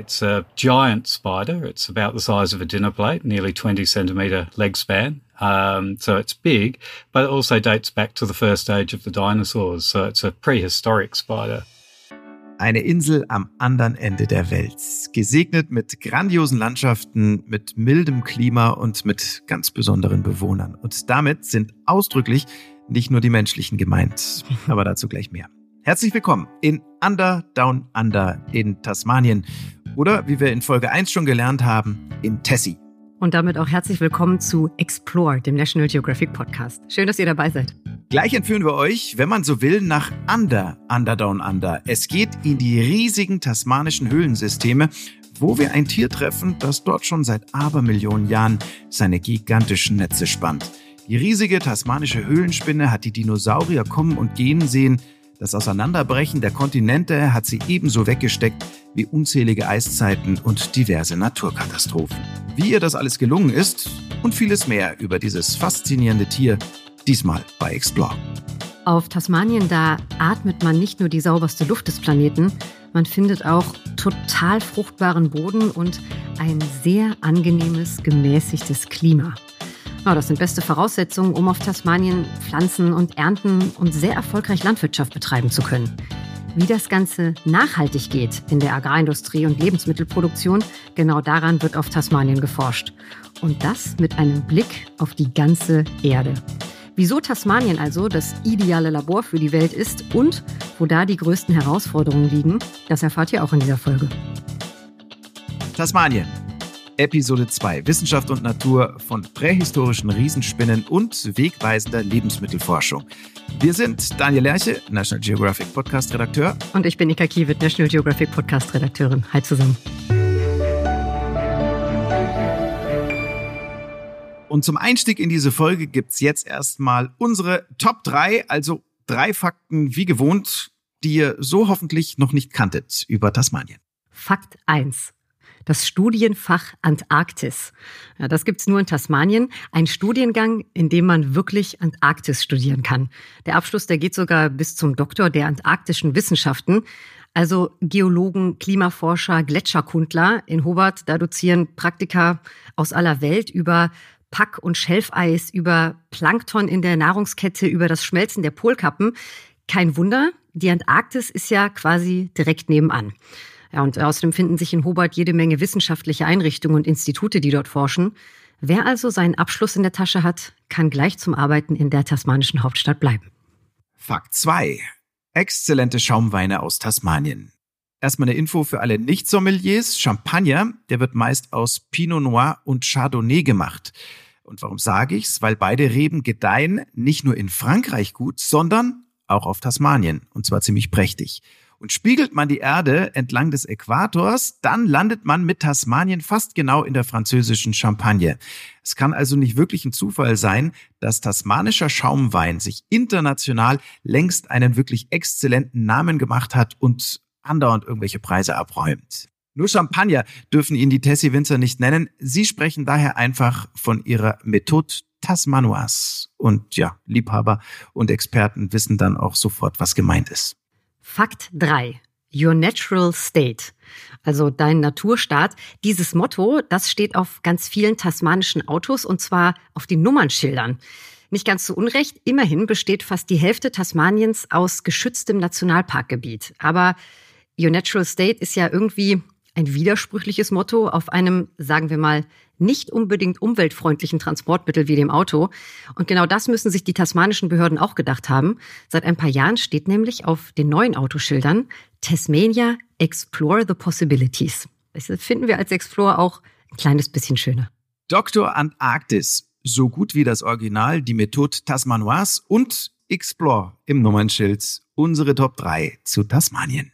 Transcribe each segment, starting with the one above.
It's a giant spider. It's about the size of a dinner plate, nearly 20 centimeter leg span. Um, so it's big, but it also dates back to the first age of the dinosaurs. So it's a prehistoric spider. Eine Insel am anderen Ende der Welt, gesegnet mit grandiosen Landschaften, mit mildem Klima und mit ganz besonderen Bewohnern. Und damit sind ausdrücklich nicht nur die menschlichen gemeint, aber dazu gleich mehr. Herzlich willkommen in Under Down Under in Tasmanien oder wie wir in Folge 1 schon gelernt haben, in Tessie. Und damit auch herzlich willkommen zu Explore, dem National Geographic Podcast. Schön, dass ihr dabei seid. Gleich entführen wir euch, wenn man so will, nach Under, Under Down Under. Es geht in die riesigen tasmanischen Höhlensysteme, wo wir ein Tier treffen, das dort schon seit Abermillionen Jahren seine gigantischen Netze spannt. Die riesige tasmanische Höhlenspinne hat die Dinosaurier kommen und gehen sehen. Das Auseinanderbrechen der Kontinente hat sie ebenso weggesteckt wie unzählige Eiszeiten und diverse Naturkatastrophen. Wie ihr das alles gelungen ist und vieles mehr über dieses faszinierende Tier, diesmal bei Explore. Auf Tasmanien, da atmet man nicht nur die sauberste Luft des Planeten, man findet auch total fruchtbaren Boden und ein sehr angenehmes, gemäßigtes Klima. Ja, das sind beste Voraussetzungen, um auf Tasmanien pflanzen und ernten und sehr erfolgreich Landwirtschaft betreiben zu können. Wie das Ganze nachhaltig geht in der Agrarindustrie und Lebensmittelproduktion, genau daran wird auf Tasmanien geforscht. Und das mit einem Blick auf die ganze Erde. Wieso Tasmanien also das ideale Labor für die Welt ist und wo da die größten Herausforderungen liegen, das erfahrt ihr auch in dieser Folge. Tasmanien. Episode 2 Wissenschaft und Natur von prähistorischen Riesenspinnen und wegweisender Lebensmittelforschung. Wir sind Daniel Lerche, National Geographic Podcast Redakteur. Und ich bin Nika Kiewit, National Geographic Podcast Redakteurin. Hi zusammen. Und zum Einstieg in diese Folge gibt's jetzt erstmal unsere Top 3, also drei Fakten wie gewohnt, die ihr so hoffentlich noch nicht kanntet über Tasmanien. Fakt 1 das Studienfach Antarktis. Ja, das gibt's nur in Tasmanien. Ein Studiengang, in dem man wirklich Antarktis studieren kann. Der Abschluss, der geht sogar bis zum Doktor der antarktischen Wissenschaften. Also Geologen, Klimaforscher, Gletscherkundler in Hobart, da dozieren Praktiker aus aller Welt über Pack- und Schelfeis, über Plankton in der Nahrungskette, über das Schmelzen der Polkappen. Kein Wunder, die Antarktis ist ja quasi direkt nebenan. Ja, und außerdem finden sich in Hobart jede Menge wissenschaftliche Einrichtungen und Institute, die dort forschen. Wer also seinen Abschluss in der Tasche hat, kann gleich zum Arbeiten in der tasmanischen Hauptstadt bleiben. Fakt 2. Exzellente Schaumweine aus Tasmanien. Erstmal eine Info für alle Nicht-Sommeliers. Champagner, der wird meist aus Pinot Noir und Chardonnay gemacht. Und warum sage ich's? Weil beide Reben gedeihen nicht nur in Frankreich gut, sondern auch auf Tasmanien. Und zwar ziemlich prächtig. Und spiegelt man die Erde entlang des Äquators, dann landet man mit Tasmanien fast genau in der französischen Champagne. Es kann also nicht wirklich ein Zufall sein, dass tasmanischer Schaumwein sich international längst einen wirklich exzellenten Namen gemacht hat und andauernd irgendwelche Preise abräumt. Nur Champagner dürfen ihn die Tessie-Winzer nicht nennen. Sie sprechen daher einfach von ihrer Methode Tasmanoise. Und ja, Liebhaber und Experten wissen dann auch sofort, was gemeint ist. Fakt 3. Your Natural State, also dein Naturstaat. Dieses Motto, das steht auf ganz vielen tasmanischen Autos und zwar auf den Nummernschildern. Nicht ganz zu Unrecht, immerhin besteht fast die Hälfte Tasmaniens aus geschütztem Nationalparkgebiet. Aber Your Natural State ist ja irgendwie ein widersprüchliches Motto auf einem, sagen wir mal, nicht unbedingt umweltfreundlichen Transportmittel wie dem Auto. Und genau das müssen sich die tasmanischen Behörden auch gedacht haben. Seit ein paar Jahren steht nämlich auf den neuen Autoschildern Tasmania Explore the Possibilities. Das finden wir als Explore auch ein kleines bisschen schöner. Dr. Antarktis, so gut wie das Original, die Methode Tasmanoise und Explore im Nummernschild. Unsere Top 3 zu Tasmanien.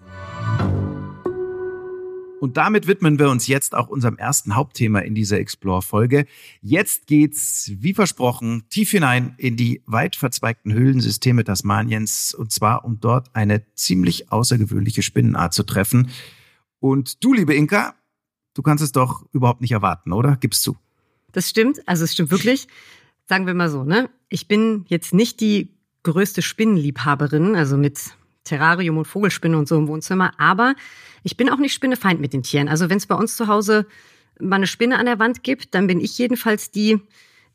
Und damit widmen wir uns jetzt auch unserem ersten Hauptthema in dieser Explore-Folge. Jetzt geht's, wie versprochen, tief hinein in die weit verzweigten Höhlensysteme Tasmaniens und zwar, um dort eine ziemlich außergewöhnliche Spinnenart zu treffen. Und du, liebe Inka, du kannst es doch überhaupt nicht erwarten, oder? Gibst zu. Das stimmt, also es stimmt wirklich. Sagen wir mal so, ne? Ich bin jetzt nicht die größte Spinnenliebhaberin, also mit Terrarium und Vogelspinne und so im Wohnzimmer. Aber ich bin auch nicht Spinnefeind mit den Tieren. Also wenn es bei uns zu Hause mal eine Spinne an der Wand gibt, dann bin ich jedenfalls die,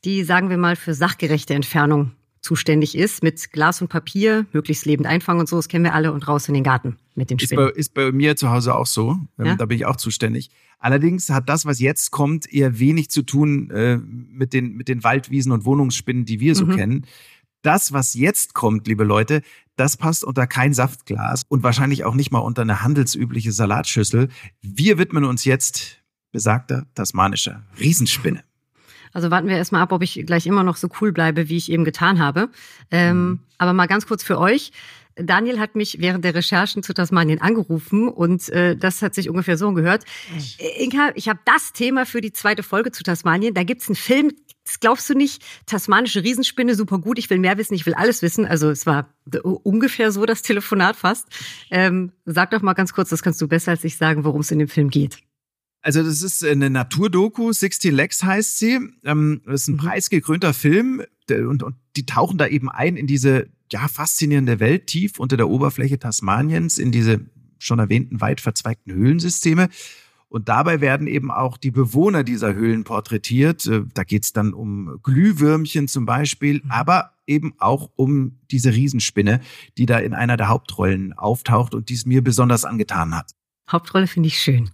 die, sagen wir mal, für sachgerechte Entfernung zuständig ist, mit Glas und Papier, möglichst lebend einfangen und so, das kennen wir alle und raus in den Garten mit den Spinnen. Ist bei, ist bei mir zu Hause auch so. Ähm, ja? Da bin ich auch zuständig. Allerdings hat das, was jetzt kommt, eher wenig zu tun äh, mit, den, mit den Waldwiesen und Wohnungsspinnen, die wir so mhm. kennen. Das, was jetzt kommt, liebe Leute, das passt unter kein Saftglas und wahrscheinlich auch nicht mal unter eine handelsübliche Salatschüssel. Wir widmen uns jetzt besagter tasmanischer Riesenspinne. Also warten wir erstmal ab, ob ich gleich immer noch so cool bleibe, wie ich eben getan habe. Ähm, mhm. Aber mal ganz kurz für euch. Daniel hat mich während der Recherchen zu Tasmanien angerufen und äh, das hat sich ungefähr so gehört. Äh, Inka, ich habe das Thema für die zweite Folge zu Tasmanien. Da gibt's einen Film, das glaubst du nicht, tasmanische Riesenspinne, super gut, ich will mehr wissen, ich will alles wissen. Also es war ungefähr so das Telefonat fast. Ähm, sag doch mal ganz kurz, das kannst du besser als ich sagen, worum es in dem Film geht. Also das ist eine Naturdoku, 16 Legs heißt sie. Ähm, das ist ein mhm. preisgekrönter Film und, und die tauchen da eben ein in diese ja faszinierende Welt tief unter der Oberfläche Tasmaniens, in diese schon erwähnten weit verzweigten Höhlensysteme. Und dabei werden eben auch die Bewohner dieser Höhlen porträtiert. Äh, da geht's dann um Glühwürmchen zum Beispiel, mhm. aber eben auch um diese Riesenspinne, die da in einer der Hauptrollen auftaucht und die es mir besonders angetan hat. Hauptrolle finde ich schön.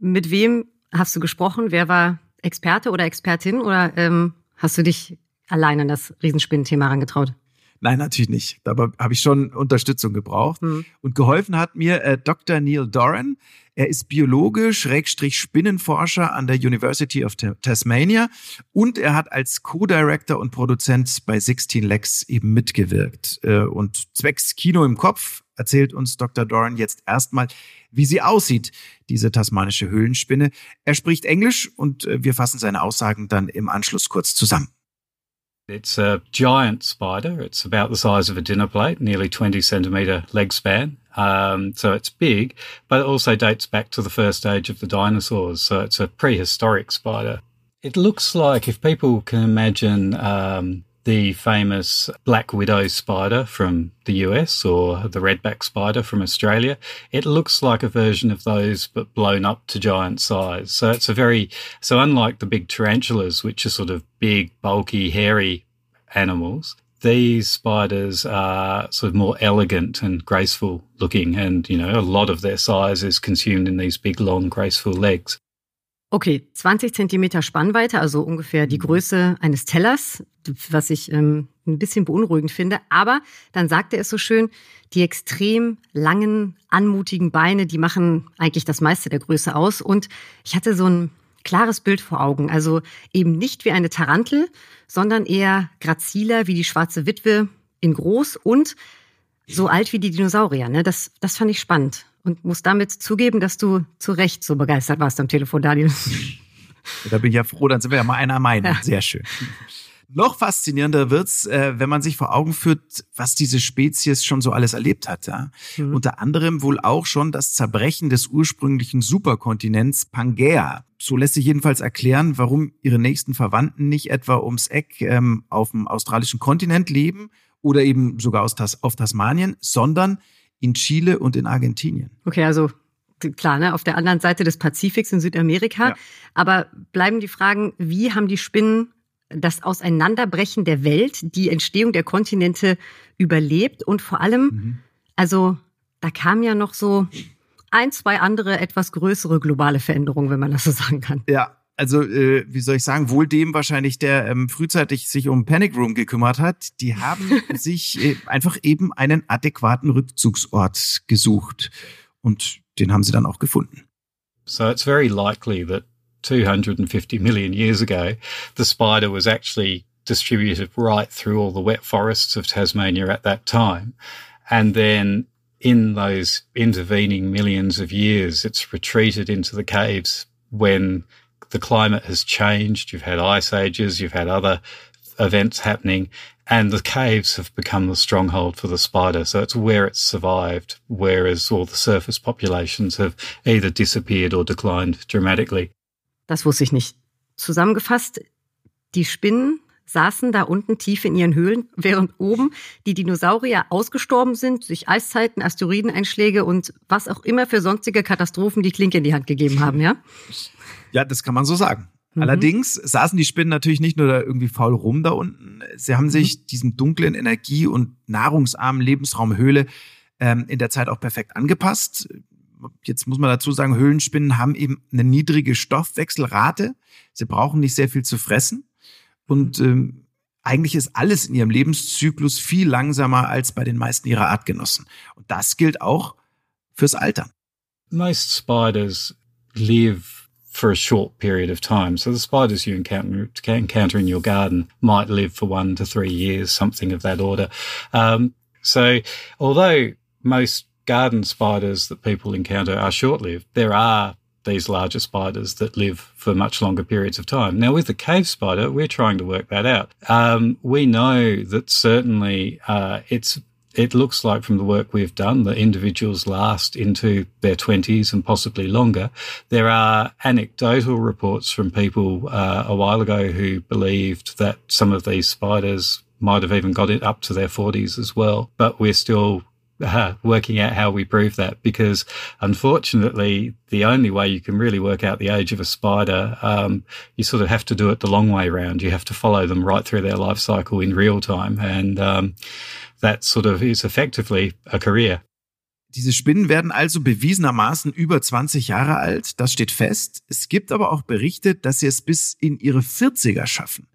Mit wem hast du gesprochen? Wer war Experte oder Expertin? Oder ähm, hast du dich allein an das Riesenspinnenthema herangetraut? Nein, natürlich nicht. Dabei habe ich schon Unterstützung gebraucht. Mhm. Und geholfen hat mir äh, Dr. Neil Doran. Er ist Biologe, Schrägstrich Spinnenforscher an der University of Tasmania und er hat als Co-Director und Produzent bei 16 Legs eben mitgewirkt. Äh, und zwecks Kino im Kopf erzählt uns Dr. Doran jetzt erstmal, wie sie aussieht, diese tasmanische Höhlenspinne. Er spricht Englisch und äh, wir fassen seine Aussagen dann im Anschluss kurz zusammen. It's a giant spider. It's about the size of a dinner plate, nearly 20 centimeter leg span. Um, so it's big, but it also dates back to the first age of the dinosaurs. So it's a prehistoric spider. It looks like, if people can imagine um, the famous black widow spider from the US or the redback spider from Australia. It looks like a version of those, but blown up to giant size. So it's a very, so unlike the big tarantulas, which are sort of big, bulky, hairy animals, these spiders are sort of more elegant and graceful looking. And, you know, a lot of their size is consumed in these big, long, graceful legs. Okay, 20 Zentimeter Spannweite, also ungefähr die mhm. Größe eines Tellers, was ich ähm, ein bisschen beunruhigend finde. Aber dann sagt er es so schön, die extrem langen, anmutigen Beine, die machen eigentlich das meiste der Größe aus. Und ich hatte so ein klares Bild vor Augen. Also eben nicht wie eine Tarantel, sondern eher graziler wie die schwarze Witwe in groß und so alt wie die Dinosaurier. Ne? Das, das fand ich spannend und muss damit zugeben, dass du zu Recht so begeistert warst am Telefon, Daniel. Da bin ich ja froh, dann sind wir ja mal einer Meinung. Ja. Sehr schön. Noch faszinierender wird's, äh, wenn man sich vor Augen führt, was diese Spezies schon so alles erlebt hat. Ja? Mhm. Unter anderem wohl auch schon das Zerbrechen des ursprünglichen Superkontinents Pangea. So lässt sich jedenfalls erklären, warum ihre nächsten Verwandten nicht etwa ums Eck ähm, auf dem australischen Kontinent leben oder eben sogar aus Tas auf Tasmanien, sondern in Chile und in Argentinien. Okay, also klar, ne, auf der anderen Seite des Pazifiks in Südamerika. Ja. Aber bleiben die Fragen, wie haben die Spinnen das Auseinanderbrechen der Welt, die Entstehung der Kontinente überlebt und vor allem, mhm. also da kam ja noch so ein, zwei andere etwas größere globale Veränderungen, wenn man das so sagen kann. Ja, also äh, wie soll ich sagen, wohl dem wahrscheinlich, der ähm, frühzeitig sich um Panic Room gekümmert hat, die haben sich äh, einfach eben einen adäquaten Rückzugsort gesucht und den haben sie dann auch gefunden. So it's very likely that 250 million years ago, the spider was actually distributed right through all the wet forests of Tasmania at that time. And then in those intervening millions of years, it's retreated into the caves when the climate has changed. You've had ice ages, you've had other events happening, and the caves have become the stronghold for the spider. So it's where it's survived, whereas all the surface populations have either disappeared or declined dramatically. Das wusste ich nicht. Zusammengefasst, die Spinnen saßen da unten tief in ihren Höhlen, während oben die Dinosaurier ausgestorben sind, durch Eiszeiten, Asteroideneinschläge und was auch immer für sonstige Katastrophen die Klinke in die Hand gegeben haben, ja? Ja, das kann man so sagen. Mhm. Allerdings saßen die Spinnen natürlich nicht nur da irgendwie faul rum da unten. Sie haben sich mhm. diesem dunklen Energie- und nahrungsarmen Lebensraum Höhle ähm, in der Zeit auch perfekt angepasst. Jetzt muss man dazu sagen, Höhlenspinnen haben eben eine niedrige Stoffwechselrate. Sie brauchen nicht sehr viel zu fressen. Und ähm, eigentlich ist alles in ihrem Lebenszyklus viel langsamer als bei den meisten ihrer Artgenossen. Und das gilt auch fürs Alter. Most spiders live for a short period of time. So the spiders you encounter, encounter in your garden might live for one to three years, something of that order. Um, so although most garden spiders that people encounter are short lived, there are these larger spiders that live for much longer periods of time. Now, with the cave spider, we're trying to work that out. Um, we know that certainly uh, it's it looks like from the work we've done that individuals last into their 20s and possibly longer. There are anecdotal reports from people uh, a while ago who believed that some of these spiders might have even got it up to their 40s as well. But we're still uh, working out how we prove that because unfortunately, the only way you can really work out the age of a spider, um, you sort of have to do it the long way around. You have to follow them right through their life cycle in real time. And um, that sort of is effectively a career. Diese Spinnen werden also bewiesenermaßen über 20 Jahre alt, das steht fest. Es gibt aber auch Berichte, dass sie es bis in ihre 40er schaffen.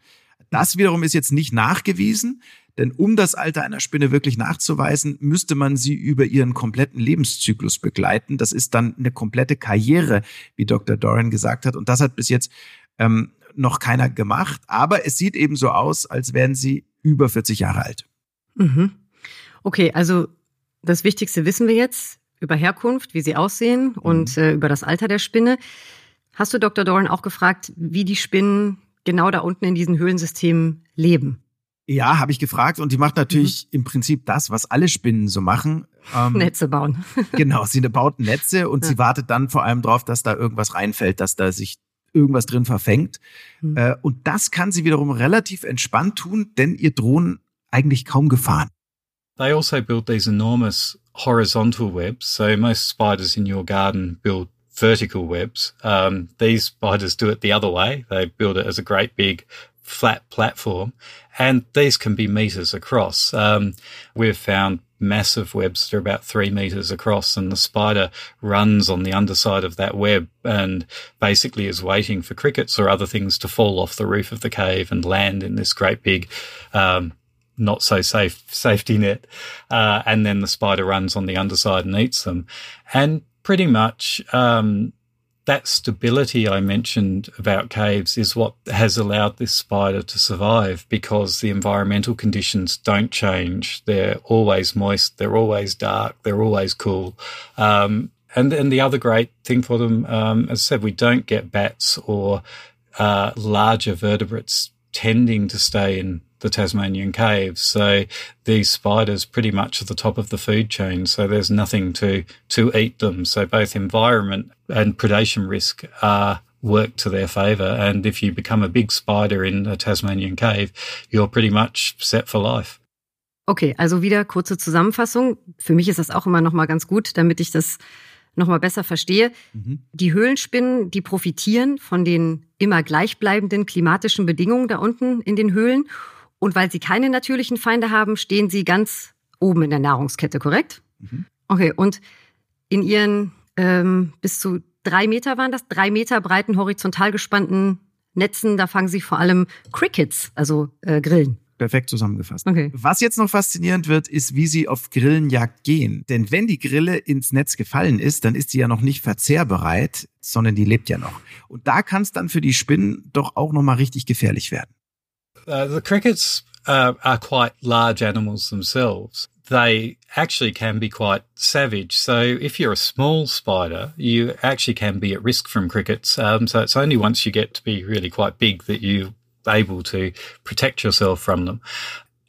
Das wiederum ist jetzt nicht nachgewiesen, denn um das Alter einer Spinne wirklich nachzuweisen, müsste man sie über ihren kompletten Lebenszyklus begleiten. Das ist dann eine komplette Karriere, wie Dr. Doran gesagt hat. Und das hat bis jetzt ähm, noch keiner gemacht. Aber es sieht eben so aus, als wären sie über 40 Jahre alt. Mhm. Okay, also das Wichtigste wissen wir jetzt über Herkunft, wie sie aussehen mhm. und äh, über das Alter der Spinne. Hast du Dr. Doran auch gefragt, wie die Spinnen genau da unten in diesen Höhlensystemen leben? Ja, habe ich gefragt und die macht natürlich mhm. im Prinzip das, was alle Spinnen so machen. Ähm, Netze bauen. genau, sie baut Netze und ja. sie wartet dann vor allem drauf, dass da irgendwas reinfällt, dass da sich irgendwas drin verfängt. Mhm. Äh, und das kann sie wiederum relativ entspannt tun, denn ihr drohen eigentlich kaum Gefahren. They also build these enormous horizontal webs. So most spiders in your garden build vertical webs. Um, these spiders do it the other way. They build it as a great big flat platform, and these can be meters across. Um, we've found massive webs that are about three meters across, and the spider runs on the underside of that web and basically is waiting for crickets or other things to fall off the roof of the cave and land in this great big. Um, not so safe safety net, uh, and then the spider runs on the underside and eats them, and pretty much um, that stability I mentioned about caves is what has allowed this spider to survive because the environmental conditions don't change. They're always moist, they're always dark, they're always cool. Um, and and the other great thing for them, um, as I said, we don't get bats or uh, larger vertebrates tending to stay in the Tasmanian caves. So these spiders pretty much at the top of the food chain. So there's nothing to, to eat them. So both environment and predation risk are work to their favor. And if you become a big spider in a Tasmanian cave, you're pretty much set for life. Okay, also wieder kurze Zusammenfassung. Für mich ist das auch immer noch mal ganz gut, damit ich das noch mal besser verstehe. Mhm. Die Höhlenspinnen, die profitieren von den immer gleichbleibenden klimatischen Bedingungen da unten in den Höhlen und weil sie keine natürlichen Feinde haben, stehen sie ganz oben in der Nahrungskette, korrekt? Mhm. Okay, und in ihren ähm, bis zu drei Meter waren das, drei Meter breiten, horizontal gespannten Netzen, da fangen sie vor allem Crickets, also äh, Grillen. Perfekt zusammengefasst. Okay. Was jetzt noch faszinierend wird, ist, wie sie auf Grillenjagd gehen. Denn wenn die Grille ins Netz gefallen ist, dann ist sie ja noch nicht verzehrbereit, sondern die lebt ja noch. Und da kann es dann für die Spinnen doch auch nochmal richtig gefährlich werden. Uh, the crickets uh, are quite large animals themselves. They actually can be quite savage. So if you're a small spider, you actually can be at risk from crickets. Um, so it's only once you get to be really quite big that you're able to protect yourself from them.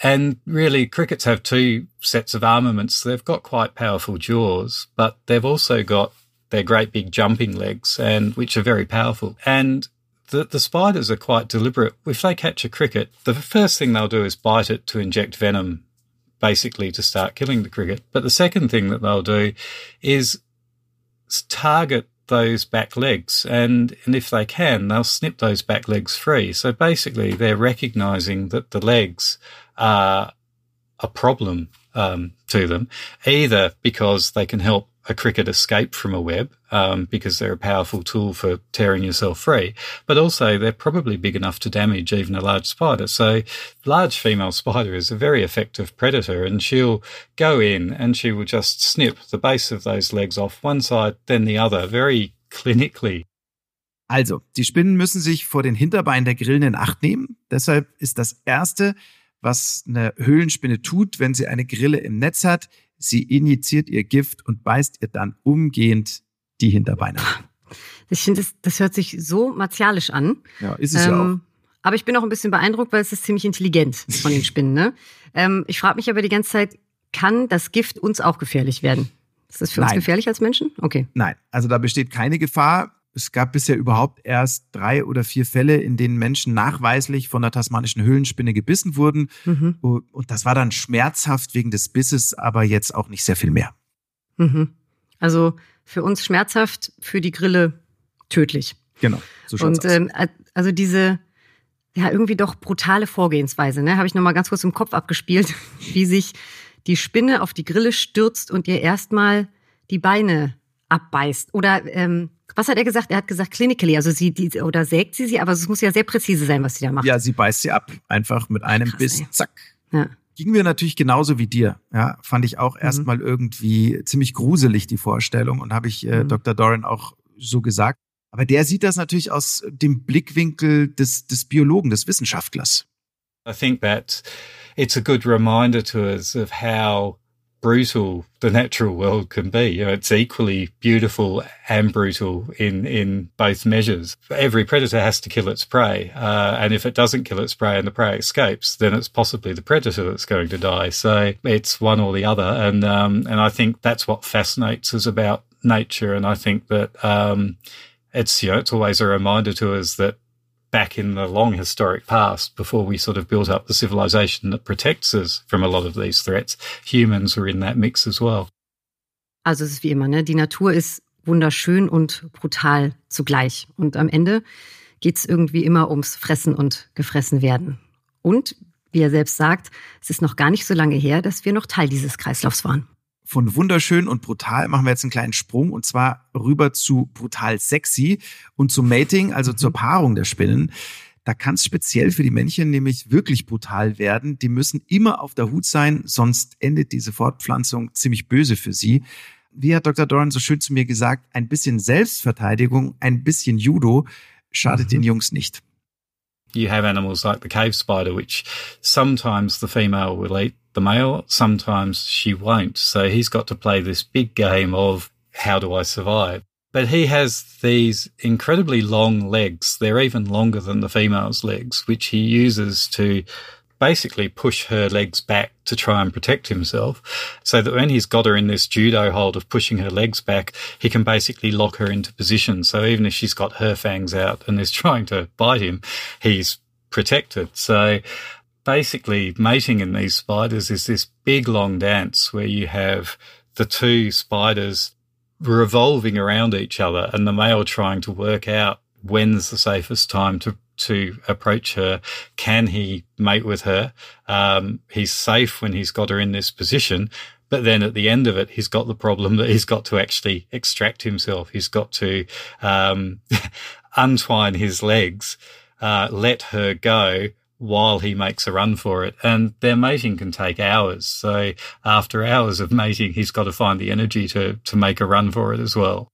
And really, crickets have two sets of armaments. They've got quite powerful jaws, but they've also got their great big jumping legs and which are very powerful. And the, the spiders are quite deliberate. If they catch a cricket, the first thing they'll do is bite it to inject venom, basically to start killing the cricket. But the second thing that they'll do is target those back legs and, and if they can, they'll snip those back legs free. So basically they're recognizing that the legs are a problem um, to them, either because they can help a cricket escape from a web um, because they're a powerful tool for tearing yourself free, but also they're probably big enough to damage even a large spider. So, large female spider is a very effective predator, and she'll go in and she will just snip the base of those legs off one side, then the other, very clinically. Also, die Spinnen müssen sich vor den Hinterbeinen der Grillen in Acht nehmen. Deshalb ist das Erste, was eine Höhlenspinne tut, wenn sie eine Grille im Netz hat, Sie injiziert ihr Gift und beißt ihr dann umgehend die Hinterbeine. Ich finde, das, das hört sich so martialisch an. Ja, ist es ähm, ja auch. Aber ich bin auch ein bisschen beeindruckt, weil es ist ziemlich intelligent von den Spinnen. Ne? ähm, ich frage mich aber die ganze Zeit, kann das Gift uns auch gefährlich werden? Ist das für Nein. uns gefährlich als Menschen? Okay. Nein, also da besteht keine Gefahr. Es gab bisher überhaupt erst drei oder vier Fälle, in denen Menschen nachweislich von der tasmanischen Höhlenspinne gebissen wurden. Mhm. Und das war dann schmerzhaft wegen des Bisses, aber jetzt auch nicht sehr viel mehr. Mhm. Also für uns schmerzhaft, für die Grille tödlich. Genau. So Und ähm, also diese ja irgendwie doch brutale Vorgehensweise, ne, habe ich noch mal ganz kurz im Kopf abgespielt, wie sich die Spinne auf die Grille stürzt und ihr erstmal die Beine abbeißt oder ähm, was hat er gesagt? Er hat gesagt clinically, also sie die, oder sägt sie sie, aber es muss ja sehr präzise sein, was sie da macht. Ja, sie beißt sie ab, einfach mit einem Krass, Biss, ey. zack. Ja. Ging mir natürlich genauso wie dir. Ja, fand ich auch mhm. erstmal irgendwie ziemlich gruselig die Vorstellung und habe ich äh, mhm. Dr. Doran auch so gesagt. Aber der sieht das natürlich aus dem Blickwinkel des, des Biologen, des Wissenschaftlers. I think that it's a good reminder to us of how brutal the natural world can be. You know, it's equally beautiful and brutal in, in both measures. Every predator has to kill its prey. Uh, and if it doesn't kill its prey and the prey escapes, then it's possibly the predator that's going to die. So it's one or the other. And, um, and I think that's what fascinates us about nature. And I think that, um, it's, you know, it's always a reminder to us that back in the long historic past, before we sort of built up the civilization that protects us from a lot of these threats, humans were in that mix as well. Also es ist wie immer, ne? Die Natur ist wunderschön und brutal zugleich. Und am Ende geht es irgendwie immer ums Fressen und gefressen werden. Und wie er selbst sagt, es ist noch gar nicht so lange her, dass wir noch Teil dieses Kreislaufs waren von wunderschön und brutal machen wir jetzt einen kleinen Sprung und zwar rüber zu brutal sexy und zu Mating, also zur mhm. Paarung der Spinnen. Da kann es speziell für die Männchen nämlich wirklich brutal werden. Die müssen immer auf der Hut sein, sonst endet diese Fortpflanzung ziemlich böse für sie. Wie hat Dr. Doran so schön zu mir gesagt, ein bisschen Selbstverteidigung, ein bisschen Judo schadet mhm. den Jungs nicht. You have animals like the cave spider, which sometimes the female will eat the male, sometimes she won't. So he's got to play this big game of how do I survive? But he has these incredibly long legs. They're even longer than the female's legs, which he uses to basically push her legs back to try and protect himself. So that when he's got her in this judo hold of pushing her legs back, he can basically lock her into position. So even if she's got her fangs out and is trying to bite him, he's protected. So basically mating in these spiders is this big long dance where you have the two spiders revolving around each other and the male trying to work out when's the safest time to to approach her. Can he mate with her? Um, he's safe when he's got her in this position. But then at the end of it, he's got the problem that he's got to actually extract himself. He's got to um, untwine his legs, uh, let her go, while he makes a run for it. And their mating can take hours. So after hours of mating, he's got to find the energy to, to make a run for it as well.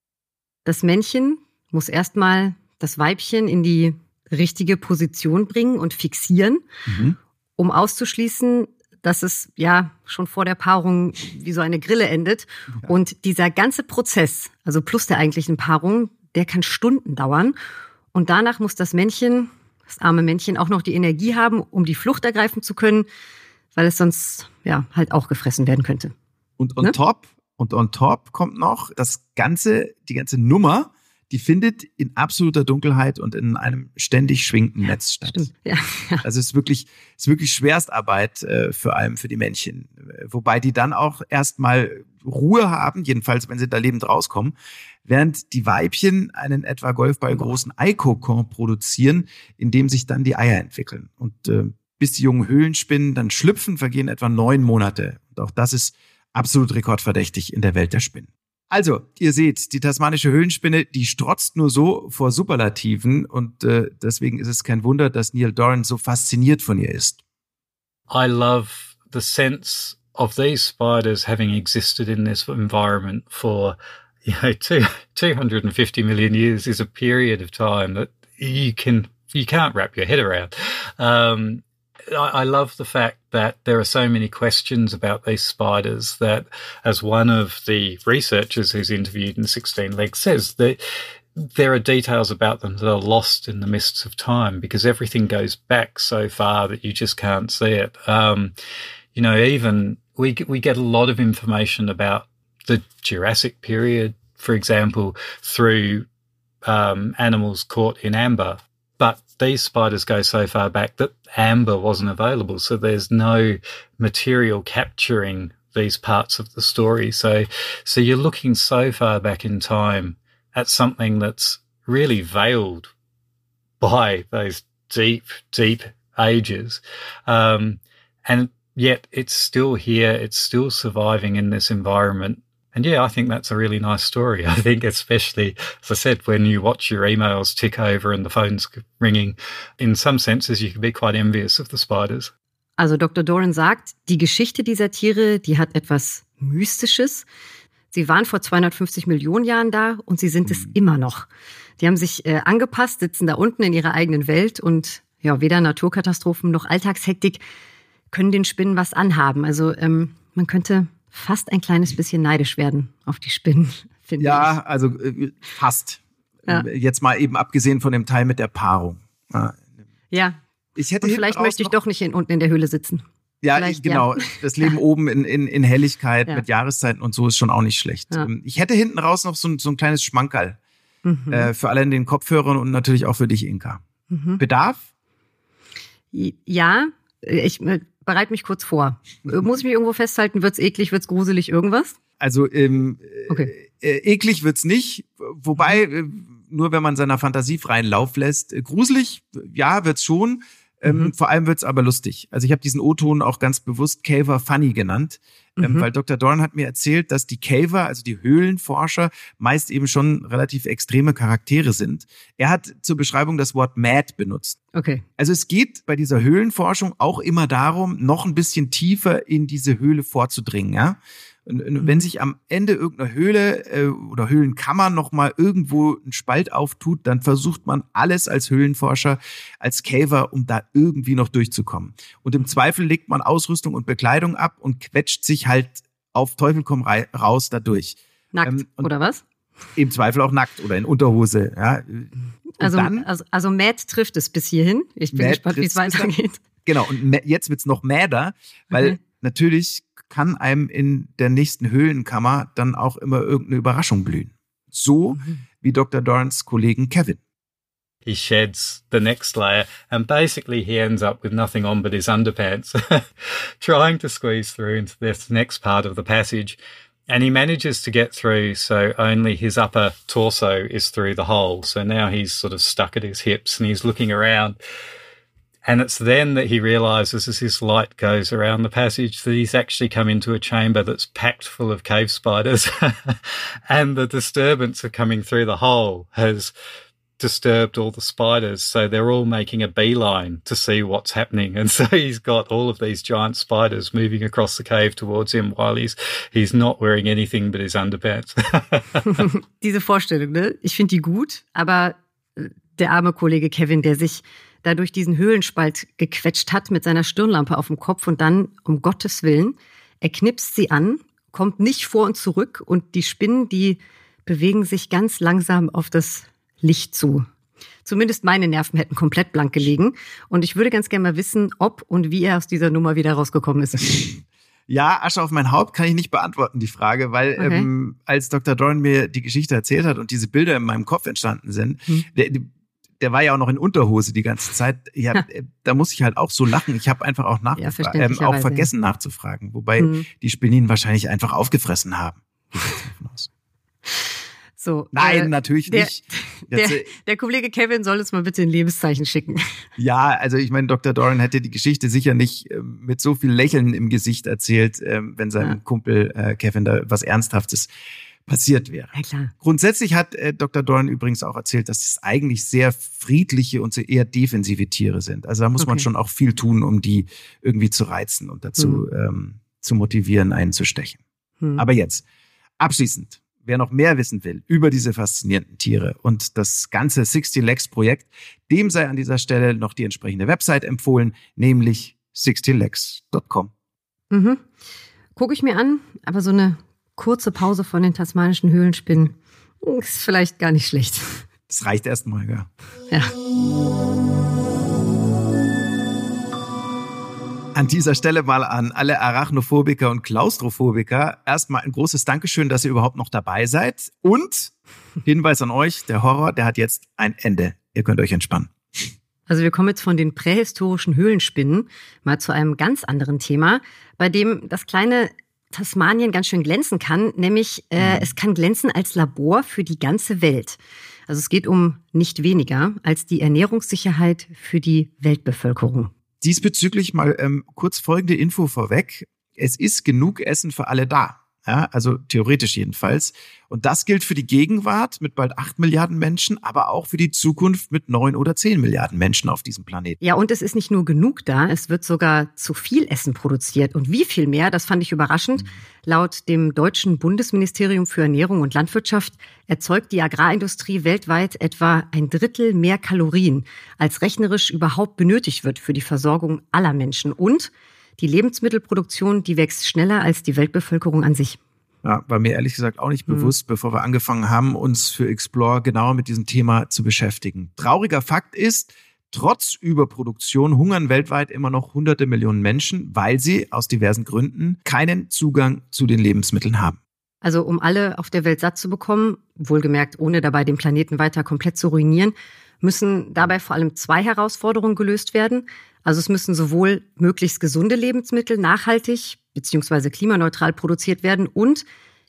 Das Männchen muss erstmal das Weibchen in die richtige Position bringen und fixieren, mhm. um auszuschließen, dass es ja schon vor der Paarung wie so eine Grille endet. Ja. Und dieser ganze Prozess, also plus der eigentlichen Paarung, der kann Stunden dauern. Und danach muss das Männchen das arme Männchen auch noch die Energie haben, um die Flucht ergreifen zu können, weil es sonst ja halt auch gefressen werden könnte. Und on ne? top und on top kommt noch das ganze, die ganze Nummer, die findet in absoluter Dunkelheit und in einem ständig schwingenden Netz statt. Stimmt. Ja, ja. Also es ist wirklich, es ist wirklich Schwerstarbeit äh, vor allem für die Männchen. Wobei die dann auch erstmal Ruhe haben, jedenfalls wenn sie da lebend rauskommen, während die Weibchen einen etwa Golfball großen Eikokon produzieren, in dem sich dann die Eier entwickeln. Und äh, bis die jungen Höhlenspinnen dann schlüpfen, vergehen etwa neun Monate. Und auch das ist absolut rekordverdächtig in der Welt der Spinnen. Also, ihr seht, die tasmanische Höhlenspinne, die strotzt nur so vor Superlativen und äh, deswegen ist es kein Wunder, dass Neil Doran so fasziniert von ihr ist. I love the sense of these spiders having existed in this environment for you know two, 250 million years is a period of time that you can you can't wrap your head around. Um, I, love the fact that there are so many questions about these spiders that, as one of the researchers who's interviewed in 16 Legs says, that there are details about them that are lost in the mists of time because everything goes back so far that you just can't see it. Um, you know, even we we get a lot of information about the Jurassic period, for example, through um, animals caught in amber. These spiders go so far back that amber wasn't available. So there's no material capturing these parts of the story. So, so you're looking so far back in time at something that's really veiled by those deep, deep ages. Um, and yet it's still here. It's still surviving in this environment and yeah, I think that's a really nice story. I think, especially, as I said, when you watch your emails tick over and the phone's ringing, in some senses, you can be quite envious of the spiders. Also Dr. Doran sagt, die Geschichte dieser Tiere, die hat etwas Mystisches. Sie waren vor 250 Millionen Jahren da und sie sind es mhm. immer noch. Die haben sich äh, angepasst, sitzen da unten in ihrer eigenen Welt und ja, weder Naturkatastrophen noch Alltagshektik können den Spinnen was anhaben. Also ähm, man könnte fast ein kleines bisschen neidisch werden auf die Spinnen, finde ja, ich. Ja, also äh, fast. Ja. Jetzt mal eben abgesehen von dem Teil mit der Paarung. Ja. Ich hätte Und vielleicht möchte ich doch nicht in, unten in der Höhle sitzen. Ja, ich, genau. Ja. Das Leben oben in, in, in Helligkeit ja. mit Jahreszeiten und so ist schon auch nicht schlecht. Ja. Ähm, ich hätte hinten raus noch so ein, so ein kleines Schmankerl. Mhm. Äh, für alle in den Kopfhörern und natürlich auch für dich, Inka. Mhm. Bedarf? Ja, ich äh, bereite mich kurz vor. Muss ich mich irgendwo festhalten? Wird's eklig? Wird's gruselig? Irgendwas? Also ähm, okay. äh, eklig wird's nicht. Wobei äh, nur wenn man seiner Fantasie freien Lauf lässt, äh, gruselig, ja, wird's schon. Ähm, mhm. Vor allem wird's aber lustig. Also ich habe diesen O-Ton auch ganz bewusst Caver Funny genannt, ähm, mhm. weil Dr. Dorn hat mir erzählt, dass die Caver, also die Höhlenforscher, meist eben schon relativ extreme Charaktere sind. Er hat zur Beschreibung das Wort mad benutzt. Okay. Also es geht bei dieser Höhlenforschung auch immer darum, noch ein bisschen tiefer in diese Höhle vorzudringen, ja. Und wenn sich am Ende irgendeiner Höhle äh, oder Höhlenkammer nochmal irgendwo ein Spalt auftut, dann versucht man alles als Höhlenforscher, als Caver, um da irgendwie noch durchzukommen. Und im Zweifel legt man Ausrüstung und Bekleidung ab und quetscht sich halt auf Teufel komm raus dadurch. Nackt, ähm, oder was? Im Zweifel auch nackt oder in Unterhose, ja. also, dann, also, also Matt trifft es bis hierhin. Ich bin Matt gespannt, wie es weitergeht. Genau, und jetzt wird's noch mäder, weil okay. natürlich kann einem in der nächsten Höhlenkammer dann auch immer irgendeine Überraschung blühen. So mhm. wie Dr. Dorns Kollegen Kevin. He sheds the next layer and basically he ends up with nothing on but his underpants, trying to squeeze through into this next part of the passage. And he manages to get through, so only his upper torso is through the hole. So now he's sort of stuck at his hips and he's looking around and it's then that he realizes as his light goes around the passage that he's actually come into a chamber that's packed full of cave spiders. and the disturbance of coming through the hole has disturbed all the spiders. So they're all making a beeline to see what's happening. And so he's got all of these giant spiders moving across the cave towards him while he's, he's not wearing anything but his underpants. Diese Vorstellung, ne? Ich finde die gut, aber äh, der arme Kollege Kevin, der sich da durch diesen Höhlenspalt gequetscht hat mit seiner Stirnlampe auf dem Kopf und dann, um Gottes Willen, er knipst sie an, kommt nicht vor und zurück und die Spinnen, die bewegen sich ganz langsam auf das Licht zu. Zumindest meine Nerven hätten komplett blank gelegen. Und ich würde ganz gerne mal wissen, ob und wie er aus dieser Nummer wieder rausgekommen ist. Ja, Asche auf mein Haupt kann ich nicht beantworten, die Frage, weil okay. ähm, als Dr. Doran mir die Geschichte erzählt hat und diese Bilder in meinem Kopf entstanden sind, hm. der, der war ja auch noch in Unterhose die ganze Zeit. Ja, äh, da muss ich halt auch so lachen. Ich habe einfach auch nachgefragt, ja, ähm, auch vergessen nachzufragen, wobei hm. die Spinnin wahrscheinlich einfach aufgefressen haben. So, Nein, äh, natürlich der, nicht. Der, der, Kollege Kevin soll uns mal bitte ein Lebenszeichen schicken. Ja, also ich meine, Dr. Doran hätte die Geschichte sicher nicht äh, mit so viel Lächeln im Gesicht erzählt, äh, wenn seinem ja. Kumpel äh, Kevin da was Ernsthaftes passiert wäre. Ja, klar. Grundsätzlich hat äh, Dr. Doran übrigens auch erzählt, dass es eigentlich sehr friedliche und eher defensive Tiere sind. Also da muss okay. man schon auch viel tun, um die irgendwie zu reizen und dazu hm. ähm, zu motivieren, einen zu stechen. Hm. Aber jetzt, abschließend wer noch mehr wissen will über diese faszinierenden Tiere und das ganze 60 Legs Projekt, dem sei an dieser Stelle noch die entsprechende Website empfohlen, nämlich 60legs.com. Mhm. Gucke ich mir an, aber so eine kurze Pause von den tasmanischen Höhlenspinnen ist vielleicht gar nicht schlecht. Das reicht erstmal, ja. Ja. An dieser Stelle mal an alle Arachnophobiker und Klaustrophobiker erstmal ein großes Dankeschön, dass ihr überhaupt noch dabei seid. Und Hinweis an euch, der Horror, der hat jetzt ein Ende. Ihr könnt euch entspannen. Also wir kommen jetzt von den prähistorischen Höhlenspinnen mal zu einem ganz anderen Thema, bei dem das kleine Tasmanien ganz schön glänzen kann, nämlich äh, mhm. es kann glänzen als Labor für die ganze Welt. Also es geht um nicht weniger als die Ernährungssicherheit für die Weltbevölkerung. Diesbezüglich mal ähm, kurz folgende Info vorweg. Es ist genug Essen für alle da. Ja, also theoretisch jedenfalls. Und das gilt für die Gegenwart mit bald acht Milliarden Menschen, aber auch für die Zukunft mit neun oder zehn Milliarden Menschen auf diesem Planeten. Ja, und es ist nicht nur genug da, es wird sogar zu viel Essen produziert. Und wie viel mehr, das fand ich überraschend. Mhm. Laut dem deutschen Bundesministerium für Ernährung und Landwirtschaft erzeugt die Agrarindustrie weltweit etwa ein Drittel mehr Kalorien, als rechnerisch überhaupt benötigt wird für die Versorgung aller Menschen. Und die Lebensmittelproduktion, die wächst schneller als die Weltbevölkerung an sich. Ja, war mir ehrlich gesagt auch nicht mhm. bewusst, bevor wir angefangen haben, uns für Explore genauer mit diesem Thema zu beschäftigen. Trauriger Fakt ist, trotz Überproduktion hungern weltweit immer noch hunderte Millionen Menschen, weil sie aus diversen Gründen keinen Zugang zu den Lebensmitteln haben. Also um alle auf der Welt satt zu bekommen, wohlgemerkt ohne dabei den Planeten weiter komplett zu ruinieren, müssen dabei vor allem zwei Herausforderungen gelöst werden. Also es müssen sowohl möglichst gesunde Lebensmittel nachhaltig bzw. klimaneutral produziert werden und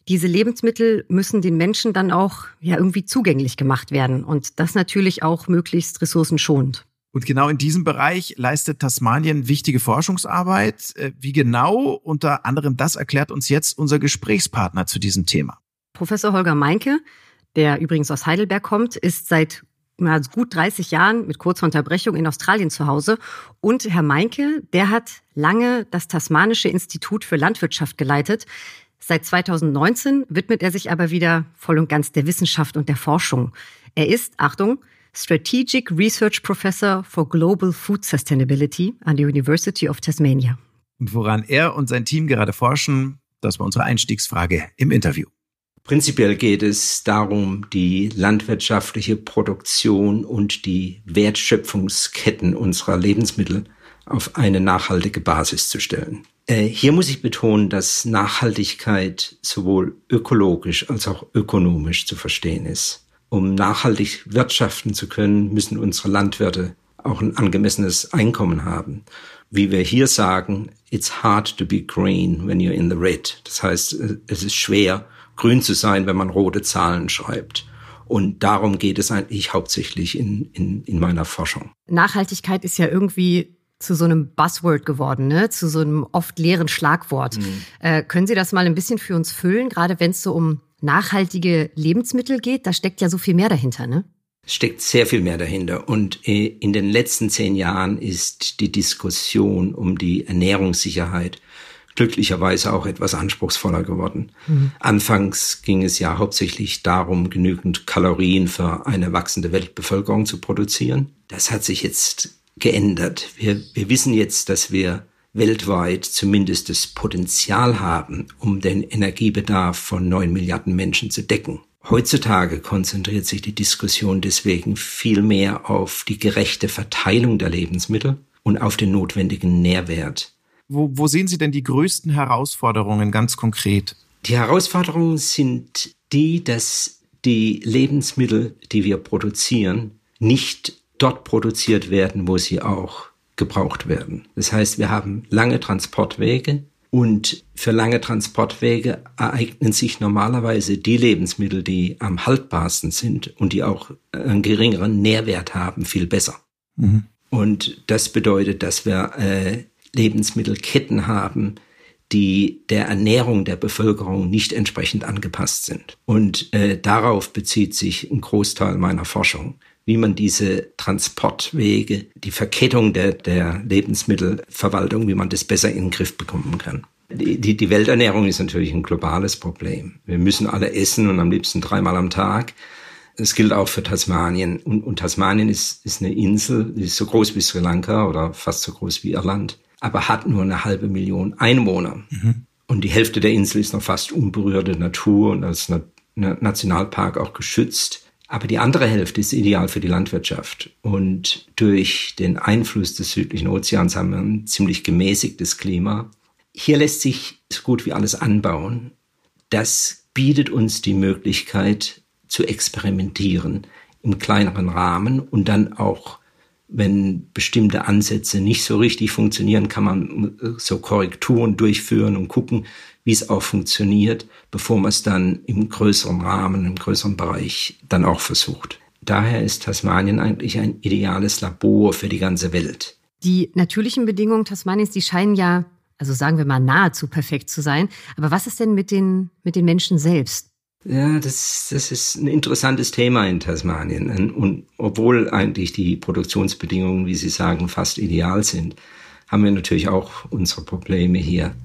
diese Lebensmittel müssen den Menschen dann auch ja irgendwie zugänglich gemacht werden und das natürlich auch möglichst ressourcenschonend. Und genau in diesem Bereich leistet Tasmanien wichtige Forschungsarbeit. Äh, wie genau? Unter anderem das erklärt uns jetzt unser Gesprächspartner zu diesem Thema. Professor Holger Meinke, der übrigens aus Heidelberg kommt, ist seit also gut 30 Jahren mit kurzer Unterbrechung in Australien zu Hause. Und Herr Meinke, der hat lange das Tasmanische Institut für Landwirtschaft geleitet. Seit 2019 widmet er sich aber wieder voll und ganz der Wissenschaft und der Forschung. Er ist, Achtung, Strategic Research Professor for Global Food Sustainability an der University of Tasmania. Und woran er und sein Team gerade forschen, das war unsere Einstiegsfrage im Interview. Prinzipiell geht es darum, die landwirtschaftliche Produktion und die Wertschöpfungsketten unserer Lebensmittel auf eine nachhaltige Basis zu stellen. Äh, hier muss ich betonen, dass Nachhaltigkeit sowohl ökologisch als auch ökonomisch zu verstehen ist. Um nachhaltig wirtschaften zu können, müssen unsere Landwirte auch ein angemessenes Einkommen haben. Wie wir hier sagen, it's hard to be green when you're in the red. Das heißt, es ist schwer, grün zu sein, wenn man rote Zahlen schreibt. Und darum geht es eigentlich hauptsächlich in, in, in meiner Forschung. Nachhaltigkeit ist ja irgendwie zu so einem Buzzword geworden, ne? zu so einem oft leeren Schlagwort. Mhm. Äh, können Sie das mal ein bisschen für uns füllen, gerade wenn es so um nachhaltige Lebensmittel geht? Da steckt ja so viel mehr dahinter, ne? Es steckt sehr viel mehr dahinter. Und äh, in den letzten zehn Jahren ist die Diskussion um die Ernährungssicherheit glücklicherweise auch etwas anspruchsvoller geworden. Mhm. Anfangs ging es ja hauptsächlich darum, genügend Kalorien für eine wachsende Weltbevölkerung zu produzieren. Das hat sich jetzt geändert. Wir, wir wissen jetzt, dass wir weltweit zumindest das Potenzial haben, um den Energiebedarf von neun Milliarden Menschen zu decken. Heutzutage konzentriert sich die Diskussion deswegen viel mehr auf die gerechte Verteilung der Lebensmittel und auf den notwendigen Nährwert. Wo, wo sehen Sie denn die größten Herausforderungen ganz konkret? Die Herausforderungen sind die, dass die Lebensmittel, die wir produzieren, nicht dort produziert werden, wo sie auch gebraucht werden. Das heißt, wir haben lange Transportwege und für lange Transportwege ereignen sich normalerweise die Lebensmittel, die am haltbarsten sind und die auch einen geringeren Nährwert haben, viel besser. Mhm. Und das bedeutet, dass wir äh, Lebensmittelketten haben, die der Ernährung der Bevölkerung nicht entsprechend angepasst sind. Und äh, darauf bezieht sich ein Großteil meiner Forschung wie man diese Transportwege, die Verkettung der, der Lebensmittelverwaltung, wie man das besser in den Griff bekommen kann. Die, die, Welternährung ist natürlich ein globales Problem. Wir müssen alle essen und am liebsten dreimal am Tag. Das gilt auch für Tasmanien. Und, und Tasmanien ist, ist eine Insel, die ist so groß wie Sri Lanka oder fast so groß wie Irland, aber hat nur eine halbe Million Einwohner. Mhm. Und die Hälfte der Insel ist noch fast unberührte Natur und als Nationalpark auch geschützt. Aber die andere Hälfte ist ideal für die Landwirtschaft. Und durch den Einfluss des südlichen Ozeans haben wir ein ziemlich gemäßigtes Klima. Hier lässt sich so gut wie alles anbauen. Das bietet uns die Möglichkeit zu experimentieren im kleineren Rahmen und dann auch wenn bestimmte Ansätze nicht so richtig funktionieren, kann man äh, so Korrekturen durchführen und gucken, wie es auch funktioniert, bevor man es dann im größeren Rahmen, im größeren Bereich dann auch versucht. Daher ist Tasmanien eigentlich ein ideales Labor für die ganze Welt. Die natürlichen Bedingungen Tasmaniens, die scheinen ja, also sagen wir mal, nahezu perfekt zu sein. Aber was ist denn mit den, mit den Menschen selbst? Ja, das, das ist ein interessantes Thema in Tasmanien. Und obwohl eigentlich die Produktionsbedingungen, wie Sie sagen, fast ideal sind, haben wir natürlich auch unsere Probleme hier.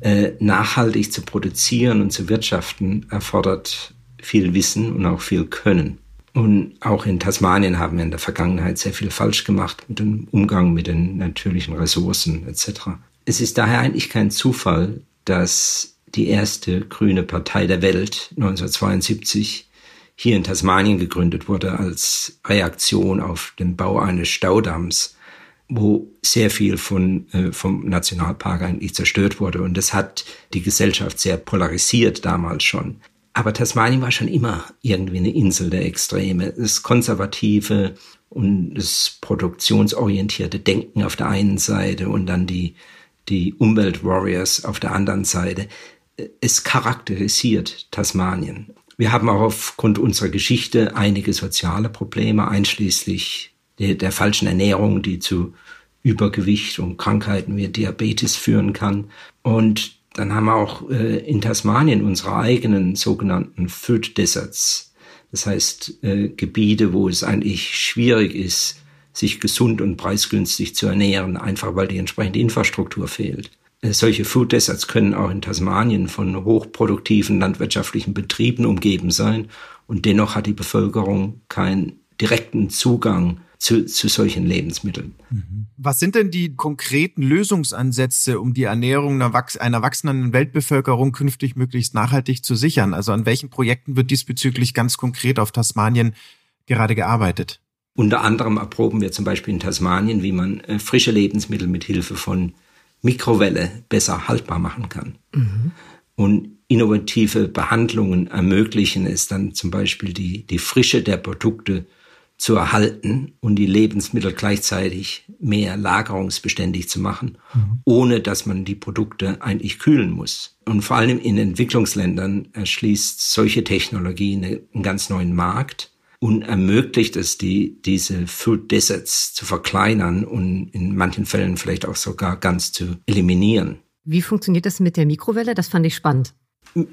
Äh, nachhaltig zu produzieren und zu wirtschaften erfordert viel Wissen und auch viel Können. Und auch in Tasmanien haben wir in der Vergangenheit sehr viel falsch gemacht mit dem Umgang mit den natürlichen Ressourcen etc. Es ist daher eigentlich kein Zufall, dass die erste grüne Partei der Welt 1972 hier in Tasmanien gegründet wurde als Reaktion auf den Bau eines Staudamms, wo sehr viel von, äh, vom Nationalpark eigentlich zerstört wurde. Und das hat die Gesellschaft sehr polarisiert damals schon. Aber Tasmanien war schon immer irgendwie eine Insel der Extreme. Das konservative und das produktionsorientierte Denken auf der einen Seite und dann die, die Umweltwarriors auf der anderen Seite es charakterisiert Tasmanien. Wir haben auch aufgrund unserer Geschichte einige soziale Probleme, einschließlich der, der falschen Ernährung, die zu Übergewicht und Krankheiten wie Diabetes führen kann. Und dann haben wir auch äh, in Tasmanien unsere eigenen sogenannten Food Deserts. Das heißt, äh, Gebiete, wo es eigentlich schwierig ist, sich gesund und preisgünstig zu ernähren, einfach weil die entsprechende Infrastruktur fehlt. Äh, solche Food Deserts können auch in Tasmanien von hochproduktiven landwirtschaftlichen Betrieben umgeben sein und dennoch hat die Bevölkerung keinen direkten Zugang zu, zu solchen Lebensmitteln. Mhm. Was sind denn die konkreten Lösungsansätze, um die Ernährung einer, einer wachsenden Weltbevölkerung künftig möglichst nachhaltig zu sichern? Also an welchen Projekten wird diesbezüglich ganz konkret auf Tasmanien gerade gearbeitet? Unter anderem erproben wir zum Beispiel in Tasmanien, wie man äh, frische Lebensmittel mit Hilfe von Mikrowelle besser haltbar machen kann. Mhm. Und innovative Behandlungen ermöglichen es dann zum Beispiel die, die Frische der Produkte zu erhalten und die Lebensmittel gleichzeitig mehr lagerungsbeständig zu machen, mhm. ohne dass man die Produkte eigentlich kühlen muss. Und vor allem in Entwicklungsländern erschließt solche Technologie einen ganz neuen Markt und ermöglicht es, die, diese Food Deserts zu verkleinern und in manchen Fällen vielleicht auch sogar ganz zu eliminieren. Wie funktioniert das mit der Mikrowelle? Das fand ich spannend.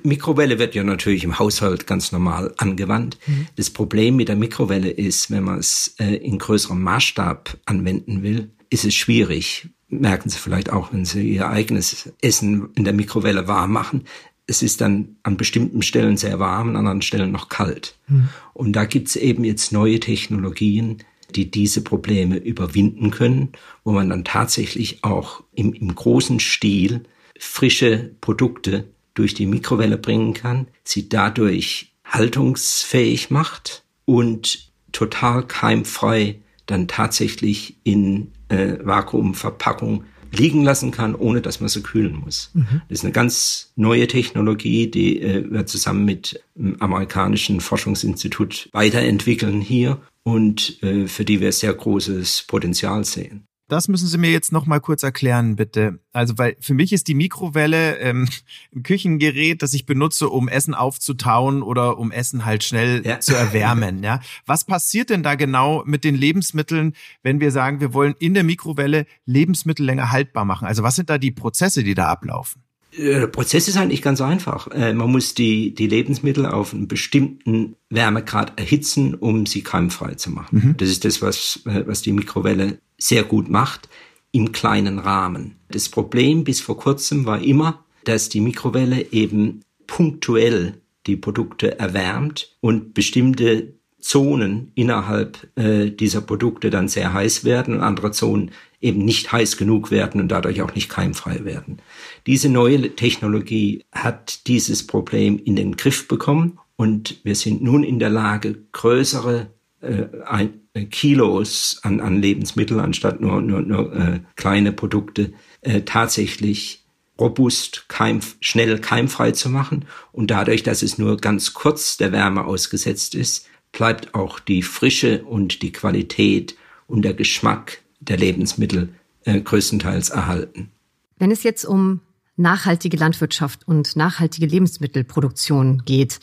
Mikrowelle wird ja natürlich im Haushalt ganz normal angewandt. Mhm. Das Problem mit der Mikrowelle ist, wenn man es äh, in größerem Maßstab anwenden will, ist es schwierig. Merken Sie vielleicht auch, wenn Sie Ihr eigenes Essen in der Mikrowelle warm machen es ist dann an bestimmten Stellen sehr warm, an anderen Stellen noch kalt. Mhm. Und da gibt's eben jetzt neue Technologien, die diese Probleme überwinden können, wo man dann tatsächlich auch im, im großen Stil frische Produkte durch die Mikrowelle bringen kann, sie dadurch haltungsfähig macht und total keimfrei dann tatsächlich in äh, Vakuumverpackung liegen lassen kann, ohne dass man sie kühlen muss. Mhm. Das ist eine ganz neue Technologie, die äh, wir zusammen mit dem amerikanischen Forschungsinstitut weiterentwickeln hier und äh, für die wir sehr großes Potenzial sehen. Das müssen Sie mir jetzt noch mal kurz erklären, bitte. Also, weil für mich ist die Mikrowelle ähm, ein Küchengerät, das ich benutze, um Essen aufzutauen oder um Essen halt schnell ja. zu erwärmen. Ja, was passiert denn da genau mit den Lebensmitteln, wenn wir sagen, wir wollen in der Mikrowelle Lebensmittel länger haltbar machen? Also, was sind da die Prozesse, die da ablaufen? Der Prozess ist eigentlich ganz einfach. Äh, man muss die, die Lebensmittel auf einen bestimmten Wärmegrad erhitzen, um sie keimfrei zu machen. Mhm. Das ist das, was, äh, was die Mikrowelle sehr gut macht, im kleinen Rahmen. Das Problem bis vor kurzem war immer, dass die Mikrowelle eben punktuell die Produkte erwärmt und bestimmte Zonen innerhalb äh, dieser Produkte dann sehr heiß werden und andere Zonen eben nicht heiß genug werden und dadurch auch nicht keimfrei werden. Diese neue Technologie hat dieses Problem in den Griff bekommen und wir sind nun in der Lage, größere ein, äh, Kilos an, an Lebensmitteln anstatt nur, nur, nur äh, kleine Produkte äh, tatsächlich robust, keim, schnell keimfrei zu machen. Und dadurch, dass es nur ganz kurz der Wärme ausgesetzt ist, bleibt auch die Frische und die Qualität und der Geschmack der Lebensmittel äh, größtenteils erhalten. Wenn es jetzt um nachhaltige Landwirtschaft und nachhaltige Lebensmittelproduktion geht,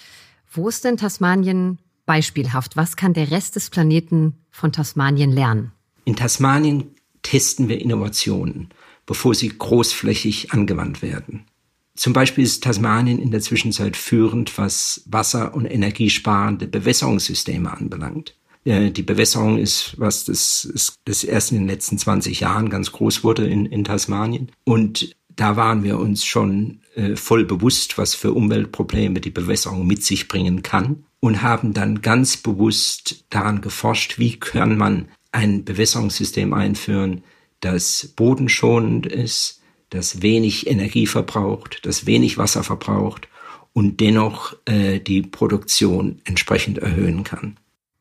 wo ist denn Tasmanien beispielhaft? Was kann der Rest des Planeten von Tasmanien lernen? In Tasmanien testen wir Innovationen, bevor sie großflächig angewandt werden. Zum Beispiel ist Tasmanien in der Zwischenzeit führend, was wasser- und energiesparende Bewässerungssysteme anbelangt. Die Bewässerung ist, was das, das erst in den letzten 20 Jahren ganz groß wurde in, in Tasmanien. Und da waren wir uns schon äh, voll bewusst, was für Umweltprobleme die Bewässerung mit sich bringen kann und haben dann ganz bewusst daran geforscht, wie kann man ein Bewässerungssystem einführen, das bodenschonend ist, das wenig Energie verbraucht, das wenig Wasser verbraucht und dennoch äh, die Produktion entsprechend erhöhen kann.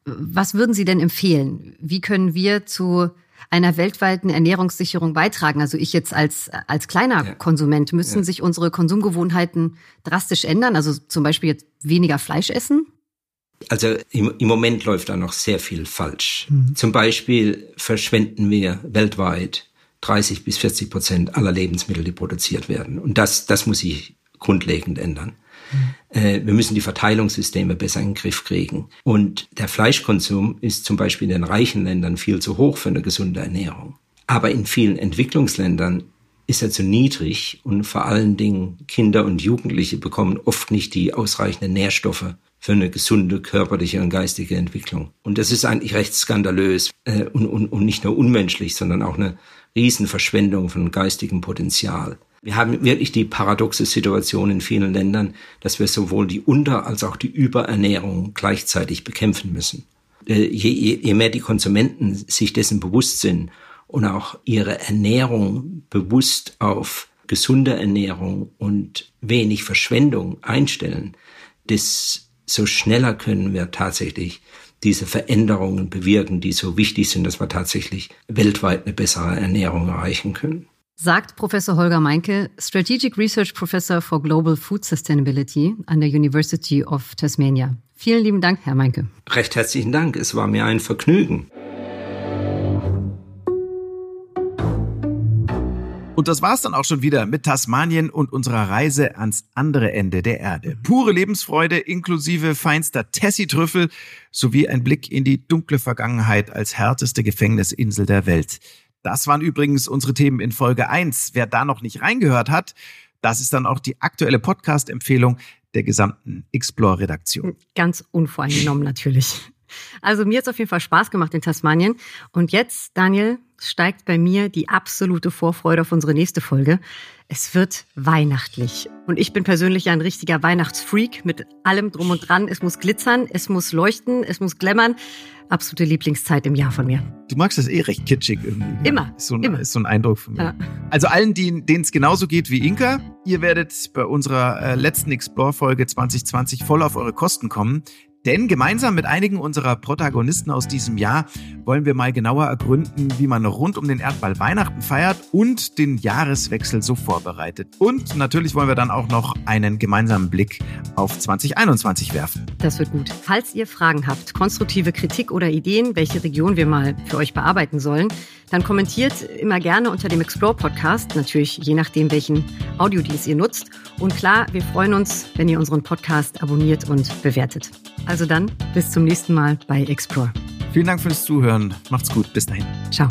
Was würden Sie denn empfehlen? Wie können wir zu einer weltweiten Ernährungssicherung beitragen? Also ich jetzt als, als kleiner ja. Konsument, müssen ja. sich unsere Konsumgewohnheiten drastisch ändern? Also zum Beispiel jetzt weniger Fleisch essen? Also im, im Moment läuft da noch sehr viel falsch. Mhm. Zum Beispiel verschwenden wir weltweit 30 bis 40 Prozent aller Lebensmittel, die produziert werden. Und das, das muss sich grundlegend ändern. Mhm. wir müssen die Verteilungssysteme besser in den Griff kriegen. Und der Fleischkonsum ist zum Beispiel in den reichen Ländern viel zu hoch für eine gesunde Ernährung. Aber in vielen Entwicklungsländern ist er zu niedrig und vor allen Dingen Kinder und Jugendliche bekommen oft nicht die ausreichenden Nährstoffe für eine gesunde körperliche und geistige Entwicklung. Und das ist eigentlich recht skandalös äh, und, und, und nicht nur unmenschlich, sondern auch eine Riesenverschwendung von geistigem Potenzial. Wir haben wirklich die paradoxe Situation in vielen Ländern, dass wir sowohl die Unter- als auch die Überernährung gleichzeitig bekämpfen müssen. Äh, je, je, je mehr die Konsumenten sich dessen bewusst sind und auch ihre Ernährung bewusst auf gesunde Ernährung und wenig Verschwendung einstellen, desto schneller können wir tatsächlich diese Veränderungen bewirken, die so wichtig sind, dass wir tatsächlich weltweit eine bessere Ernährung erreichen können. Sagt Professor Holger Meinke, Strategic Research Professor for Global Food Sustainability an der University of Tasmania. Vielen lieben Dank, Herr Meinke. Recht herzlichen Dank. Es war mir ein Vergnügen. Und das war's dann auch schon wieder mit Tasmanien und unserer Reise ans andere Ende der Erde. Pure Lebensfreude inklusive feinster Tessie-Trüffel sowie ein Blick in die dunkle Vergangenheit als härteste Gefängnisinsel der Welt. Das waren übrigens unsere Themen in Folge 1. Wer da noch nicht reingehört hat, das ist dann auch die aktuelle Podcast-Empfehlung der gesamten Explore-Redaktion. Ganz unvoreingenommen natürlich. Also mir hat es auf jeden Fall Spaß gemacht in Tasmanien. Und jetzt, Daniel, steigt bei mir die absolute Vorfreude auf unsere nächste Folge. Es wird weihnachtlich. Und ich bin persönlich ein richtiger Weihnachtsfreak mit allem drum und dran. Es muss glitzern, es muss leuchten, es muss glämmern. Absolute Lieblingszeit im Jahr von mir. Du magst das eh recht kitschig irgendwie. Immer. Ist so ein, immer. Ist so ein Eindruck von mir. Ja. Also allen, denen es genauso geht wie Inka, ihr werdet bei unserer äh, letzten Explore-Folge 2020 voll auf eure Kosten kommen. Denn gemeinsam mit einigen unserer Protagonisten aus diesem Jahr wollen wir mal genauer ergründen, wie man rund um den Erdball Weihnachten feiert und den Jahreswechsel so vorbereitet. Und natürlich wollen wir dann auch noch einen gemeinsamen Blick auf 2021 werfen. Das wird gut. Falls ihr Fragen habt, konstruktive Kritik oder Ideen, welche Region wir mal für euch bearbeiten sollen, dann kommentiert immer gerne unter dem Explore Podcast, natürlich je nachdem, welchen Audiodienst ihr nutzt. Und klar, wir freuen uns, wenn ihr unseren Podcast abonniert und bewertet. Also dann, bis zum nächsten Mal bei Explore. Vielen Dank fürs Zuhören. Macht's gut. Bis dahin. Ciao.